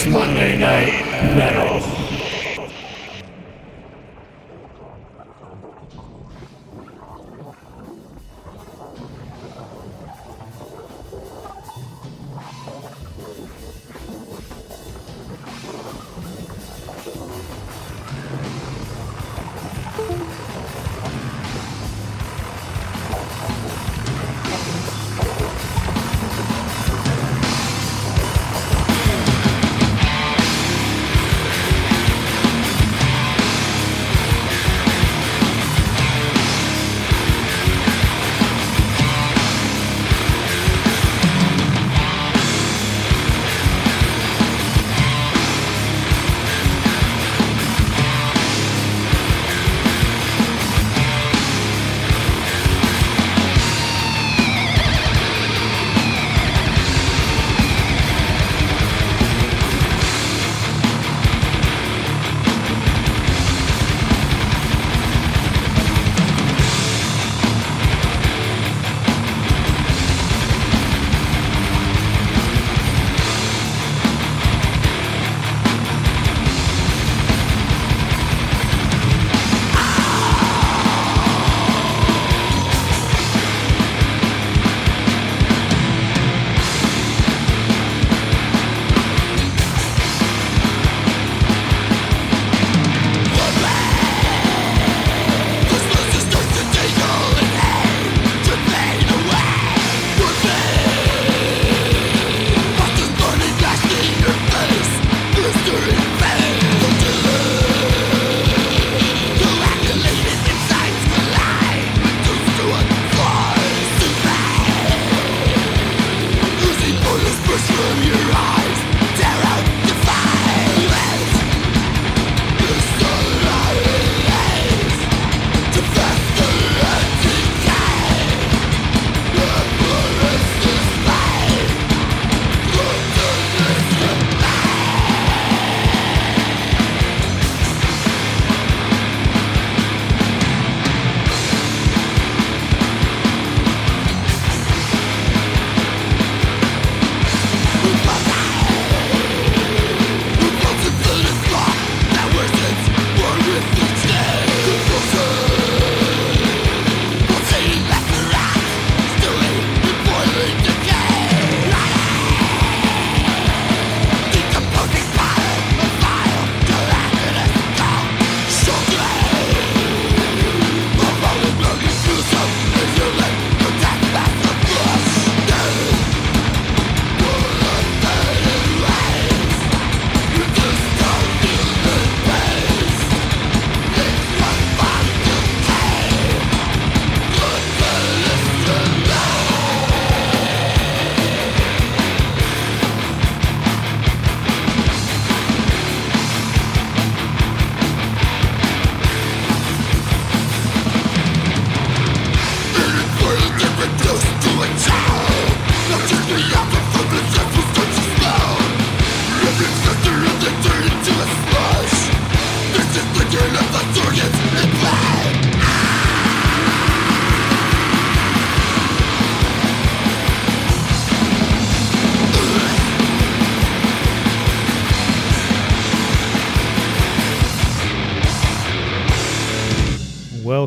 It's Monday Night Metal.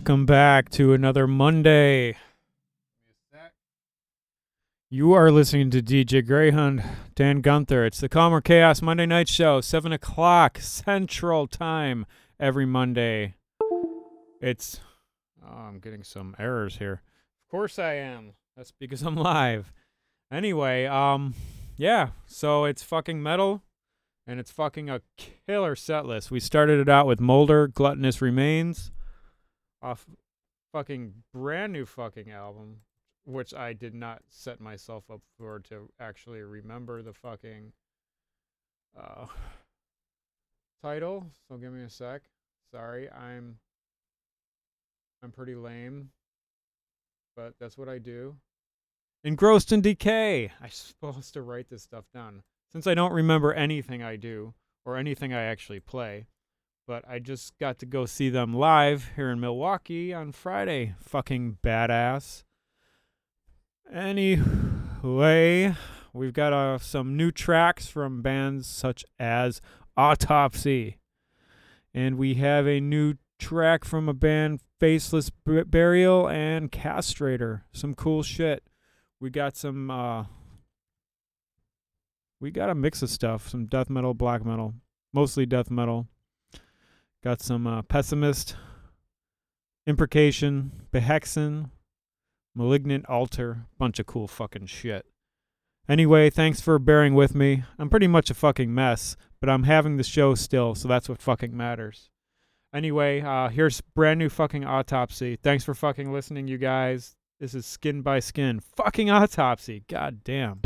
Welcome back to another Monday. You are listening to DJ Greyhünd, Dan Gunther. It's the Calm Or Chaos Monday Night Show, 7 o'clock Central Time every Monday. It's. Oh, I'm getting some errors here. Of course I am. That's because I'm live. Anyway, um, yeah, so it's fucking metal and it's fucking a killer set list. We started it out with Molder, Gluttonous Remains off fucking brand new fucking album, which I did not set myself up for to actually remember the fucking uh, title. So give me a sec. Sorry, I'm I'm pretty lame, but that's what I do. Engrossed in Decay. I'm supposed to write this stuff down since I don't remember anything I do or anything I actually play but I just got to go see them live here in Milwaukee on Friday. Fucking badass. Anyway, we've got uh, some new tracks from bands such as Autopsy. And we have a new track from a band, Faceless Burial and Castrator. Some cool shit. We got some, uh, we got a mix of stuff some death metal, black metal, mostly death metal. Got some uh, Pessimist, Imprecation, Behexen, Malignant Altar. Bunch of cool fucking shit. Anyway, thanks for bearing with me. I'm pretty much a fucking mess, but I'm having the show still, so that's what fucking matters. Anyway, uh, here's brand new fucking autopsy. Thanks for fucking listening, you guys. This is Skin by Skin. Fucking autopsy. God damn.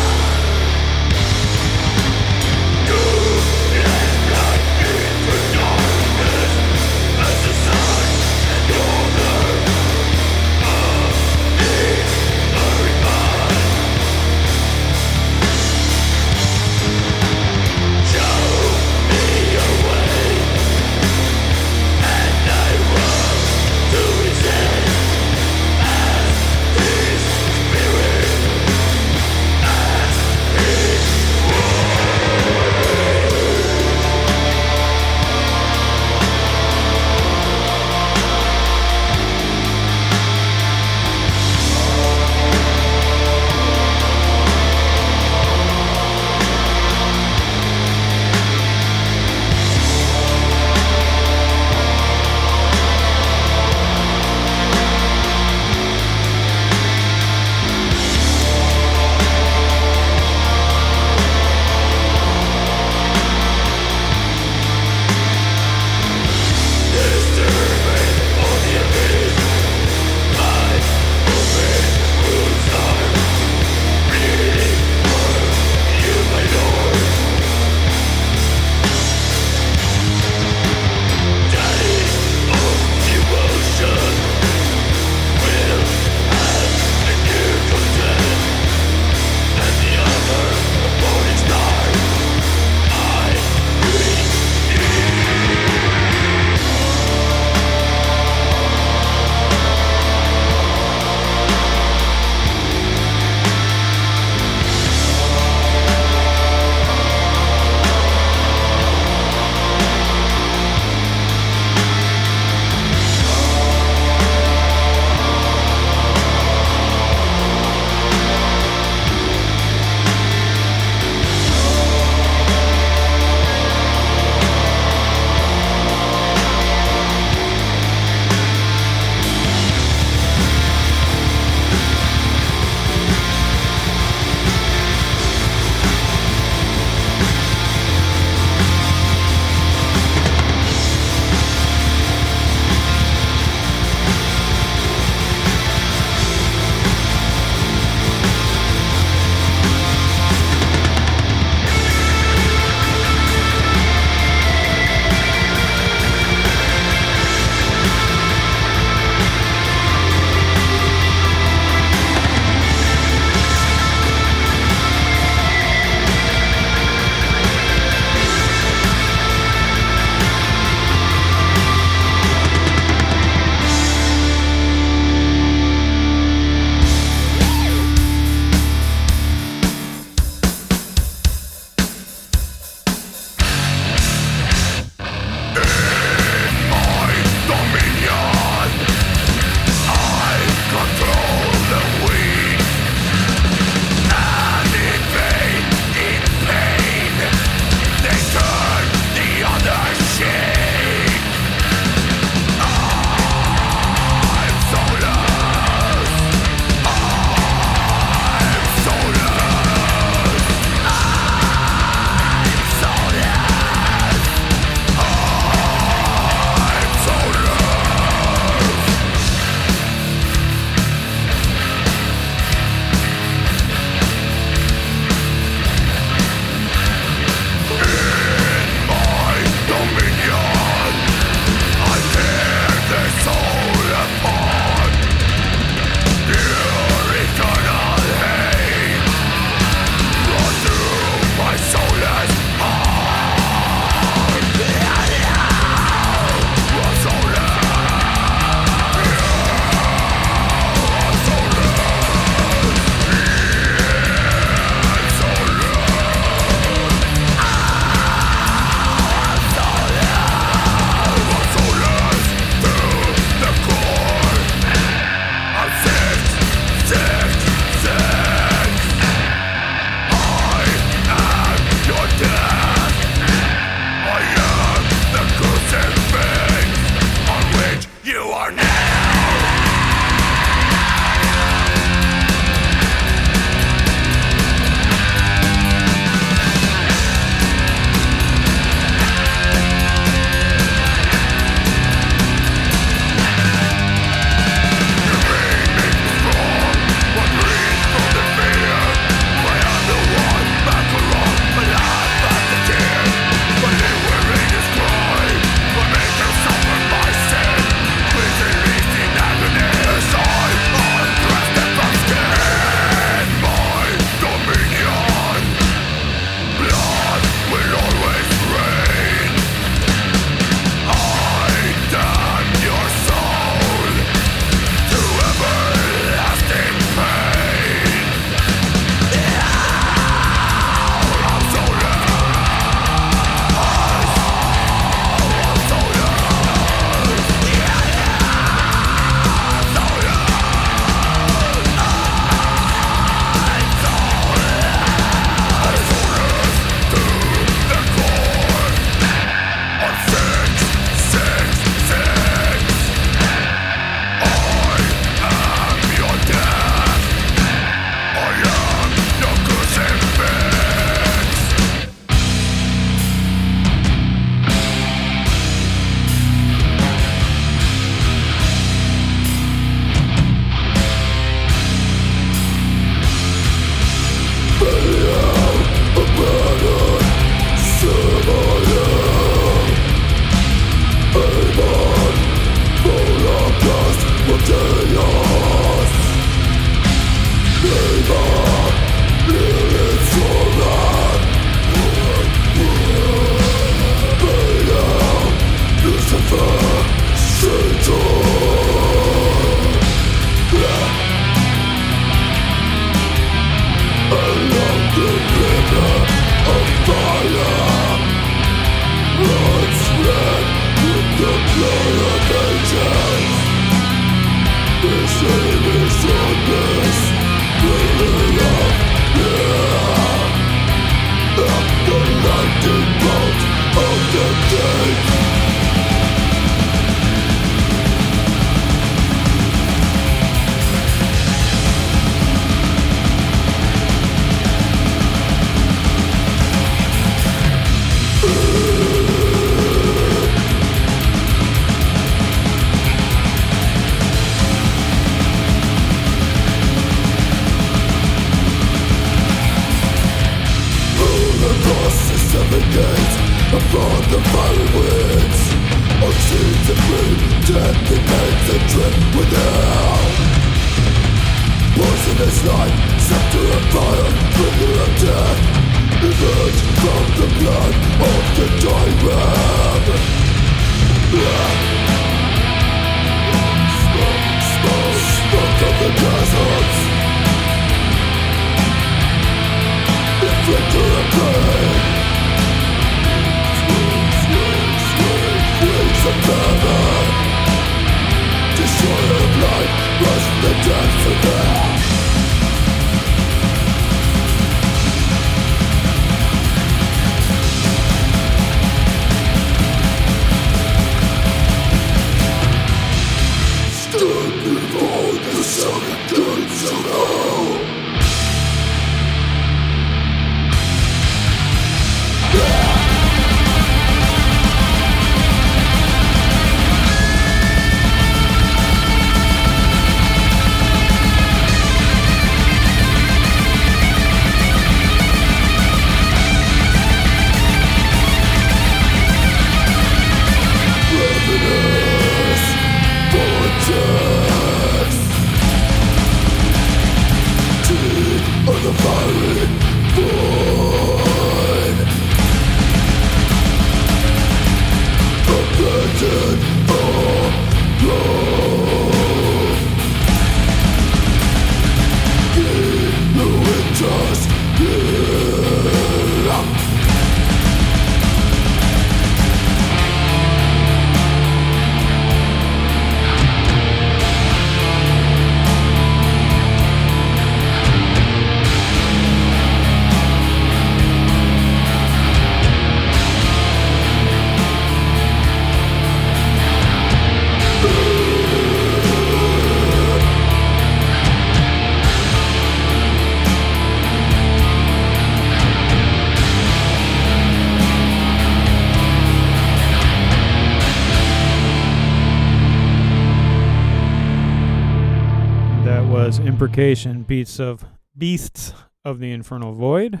Beats of Beasts of the Infernal Void.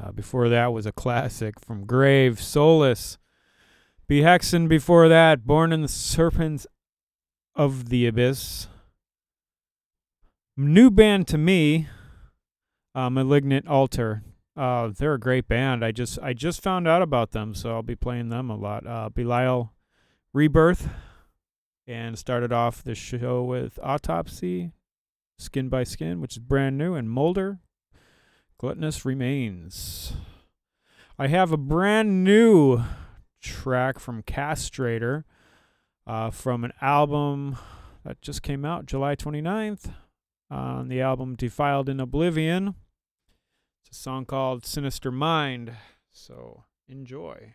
Uh, before that was a classic from Grave, Soulless. Behexen before that, Born in the Serpents of the Abyss. New band to me, uh, Malignant Altar. Uh, they're a great band. I just I just found out about them, so I'll be playing them a lot. Uh, Belial Rebirth, and started off the show with Autopsy, Skin by Skin, which is brand new, and Molder, Gluttonous Remains. I have a brand new track from Castrator uh, from an album that just came out July 29th on the album Defiled in Oblivion. It's a song called Sinister Mind. So enjoy.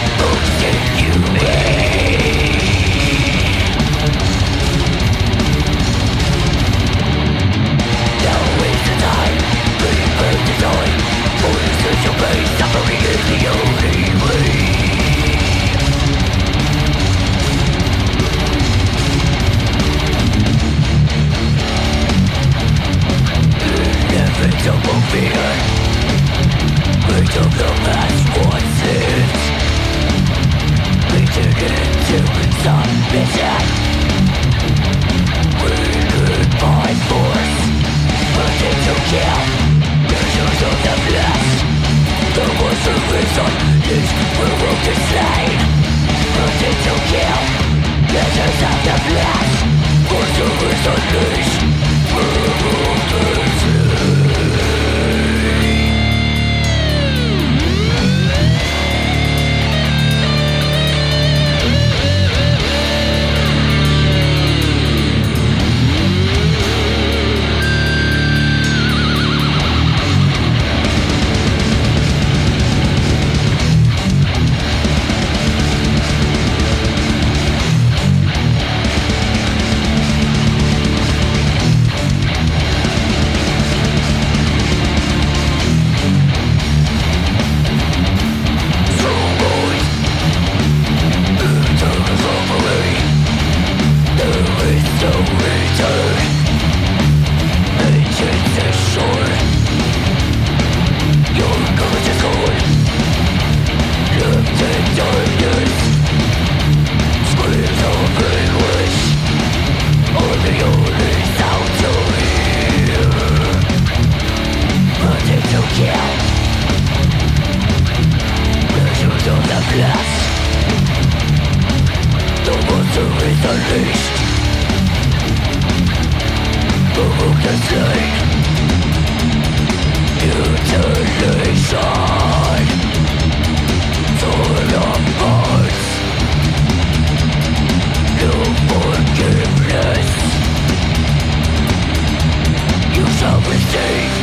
suffering is you fatalité Provocation Mutilation No forgiveness You shall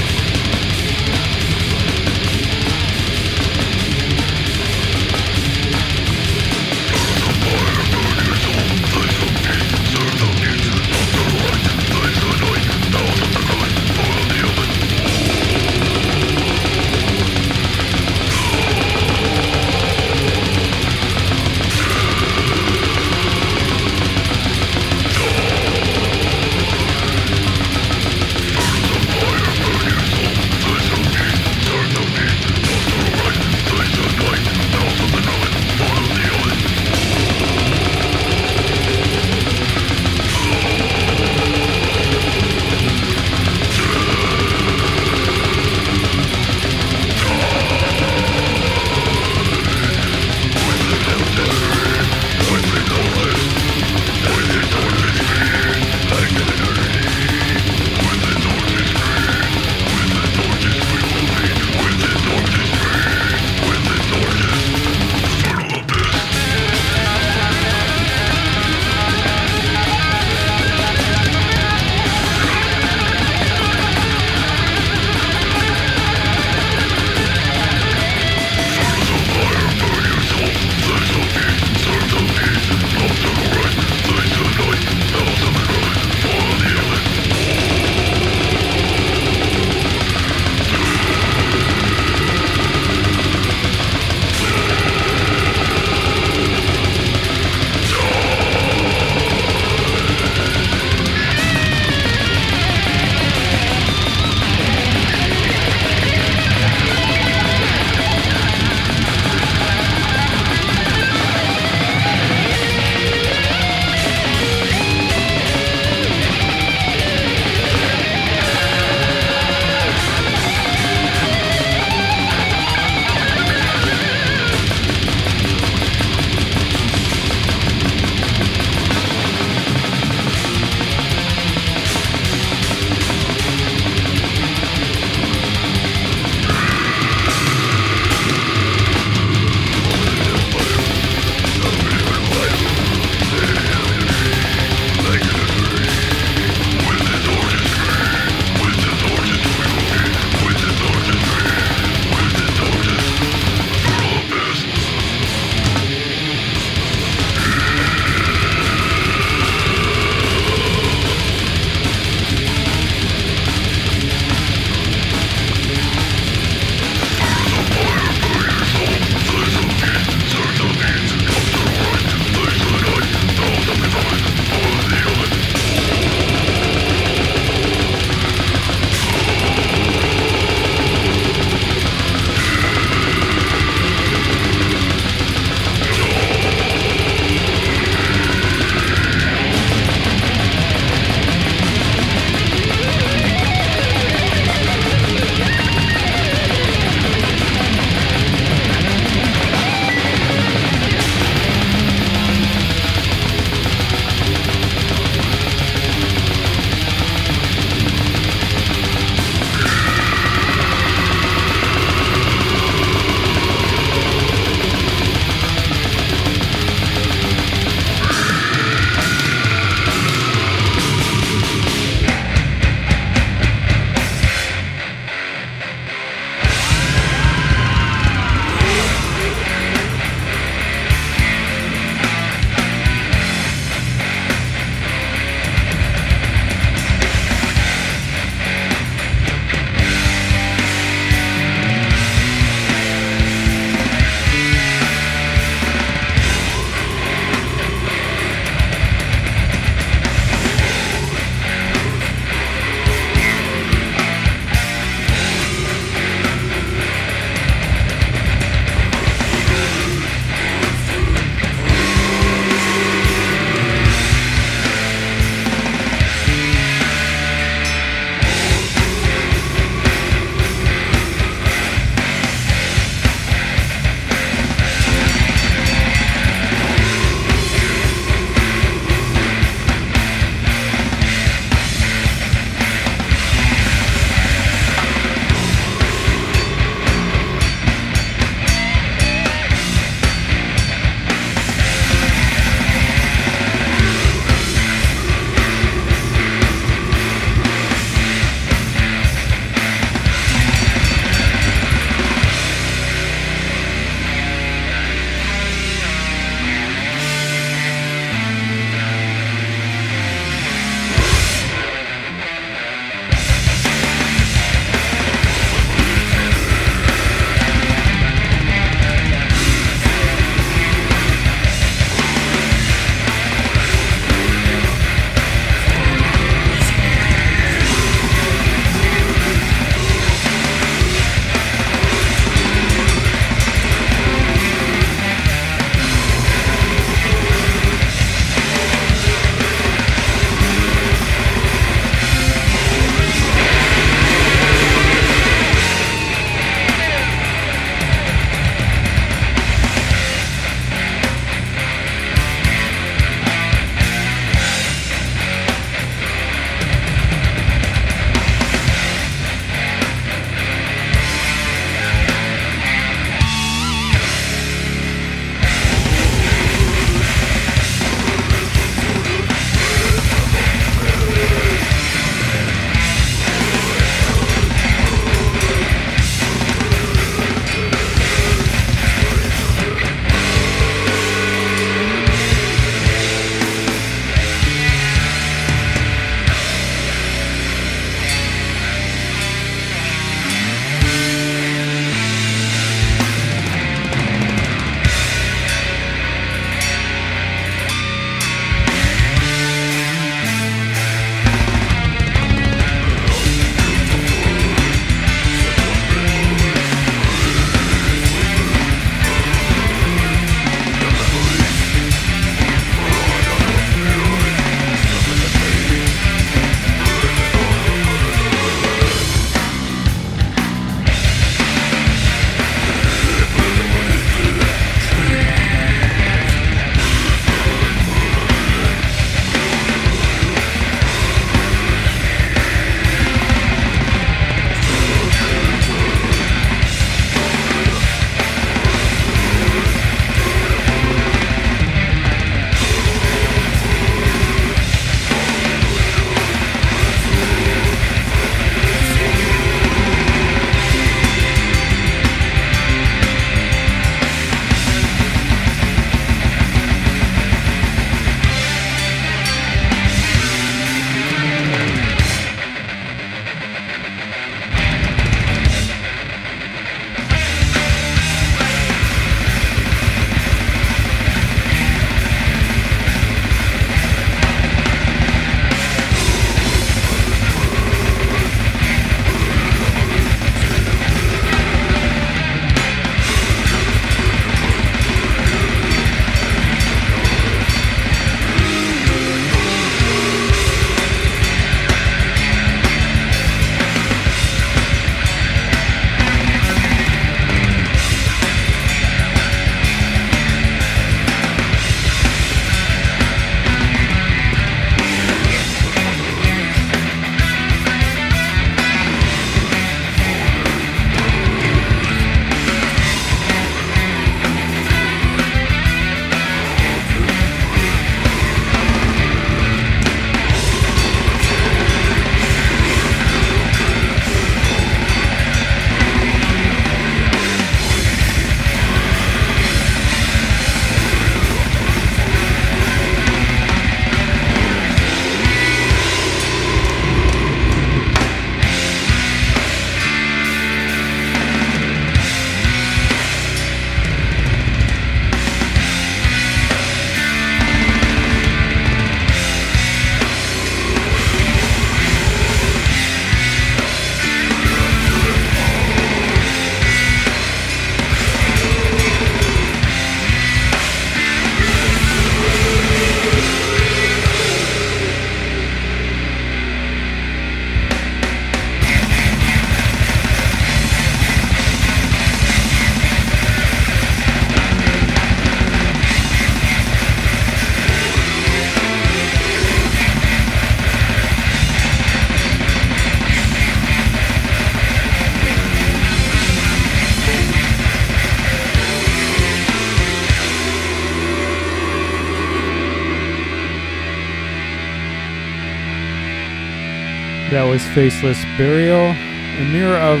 was Faceless Burial, a mirror of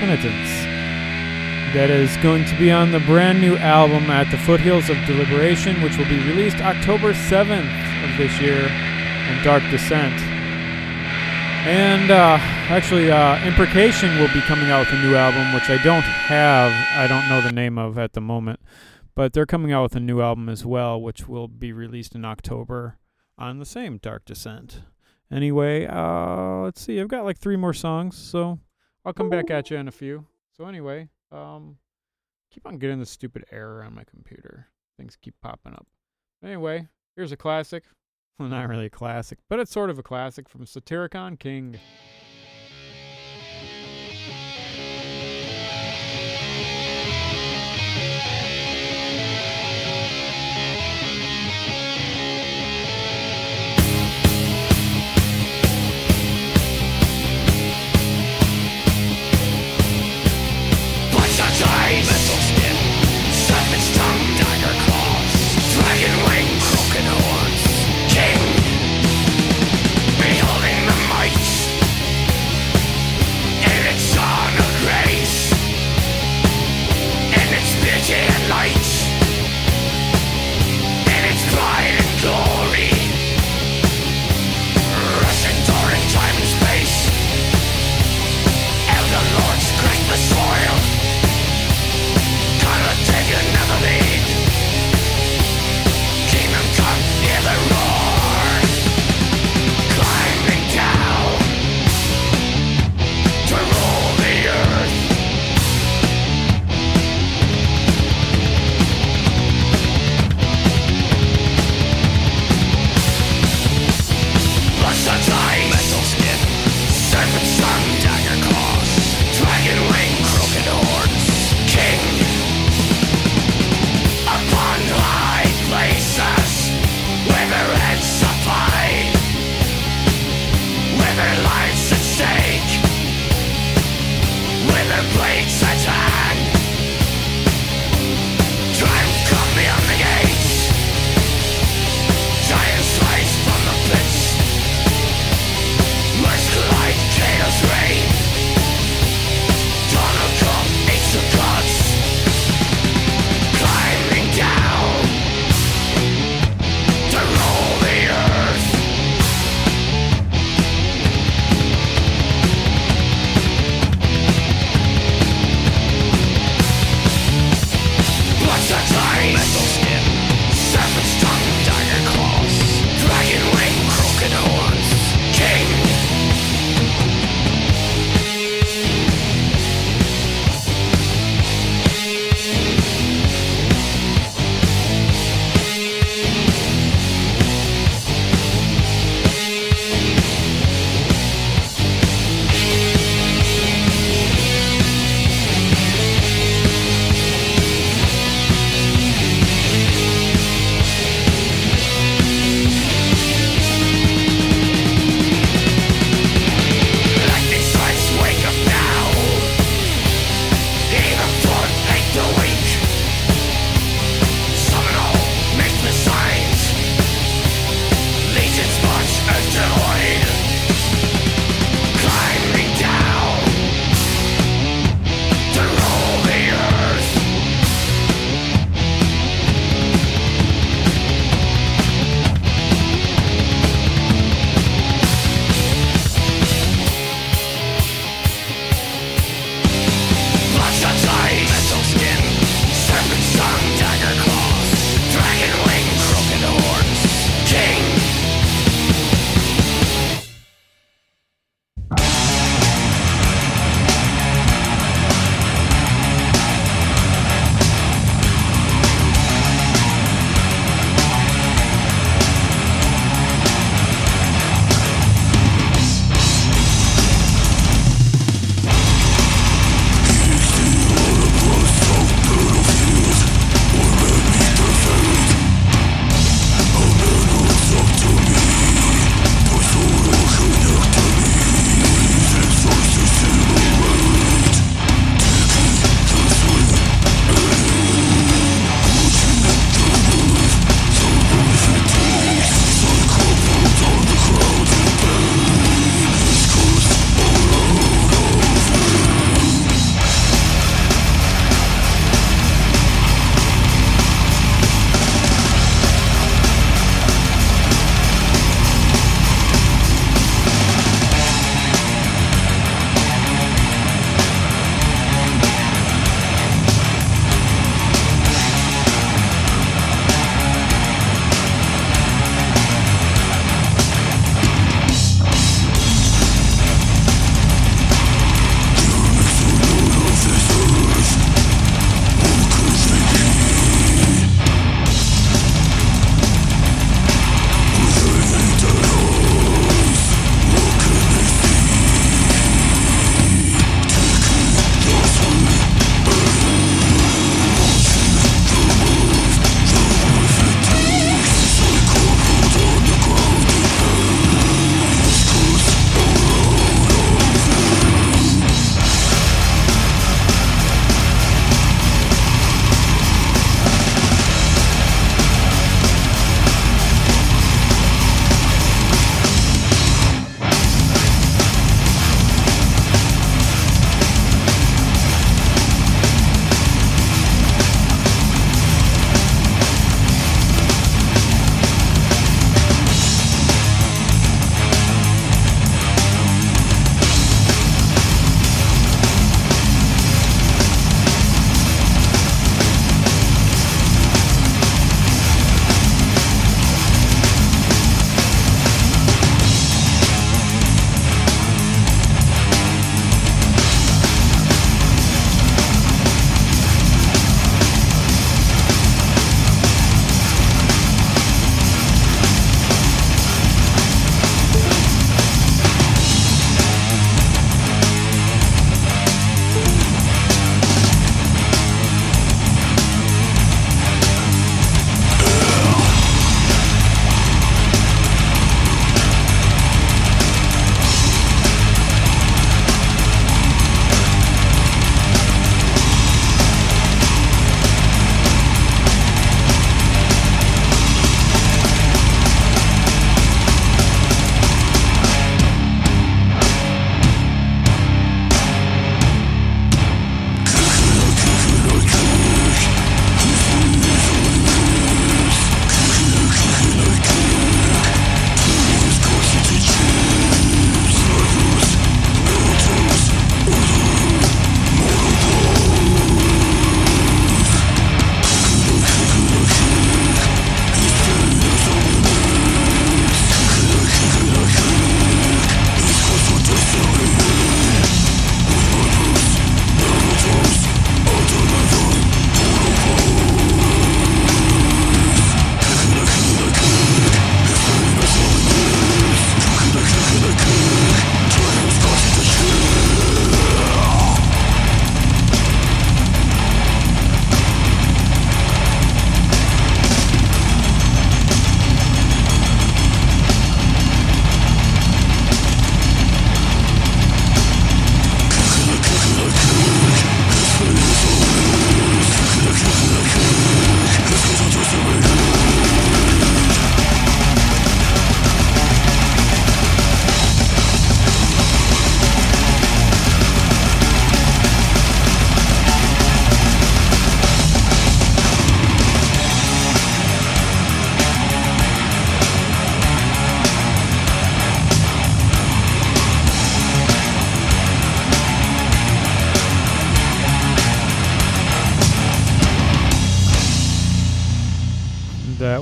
penitence. That is going to be on the brand new album at the Foothills of Deliration, which will be released October 7th of this year, and Dark Descent. And uh, actually, uh, Imprecation will be coming out with a new album, which I don't have, I don't know the name of at the moment, but they're coming out with a new album as well, which will be released in October on the same Dark Descent. Anyway, uh, let's see. I've got like three more songs, so I'll come back at you in a few. So anyway, um, keep on getting this stupid error on my computer. Things keep popping up. Anyway, here's a classic. Well, not really a classic, but it's sort of a classic from Satyricon King.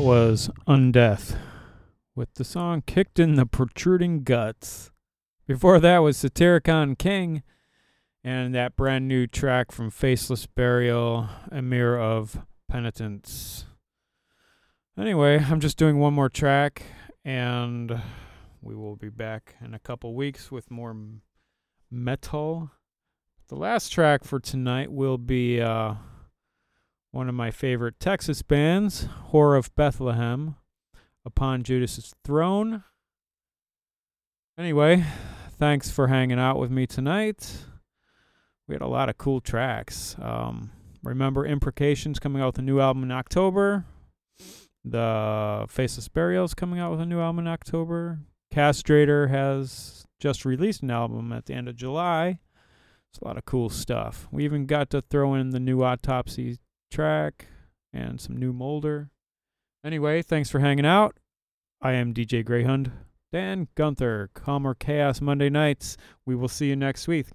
Was Undeath with the song Kicked in the Protruding Guts. Before that was Satyricon King and that brand new track from Faceless Burial, A Mirror of Penitence. Anyway, I'm just doing one more track and we will be back in a couple weeks with more metal. The last track for tonight will be uh, one of my favorite Texas bands, Whore of Bethlehem, Upon Judas's Throne. Anyway, thanks for hanging out with me tonight. We had a lot of cool tracks. Um, remember, Imprecations coming out with a new album in October. The Faceless Burials coming out with a new album in October. Castrator has just released an album at the end of July. It's a lot of cool stuff. We even got to throw in the new Autopsy track and some new Molder. Anyway, thanks for hanging out. I am DJ Greyhünd. Dan Gunther, Calm Or Chaos Monday nights. We will see you next week.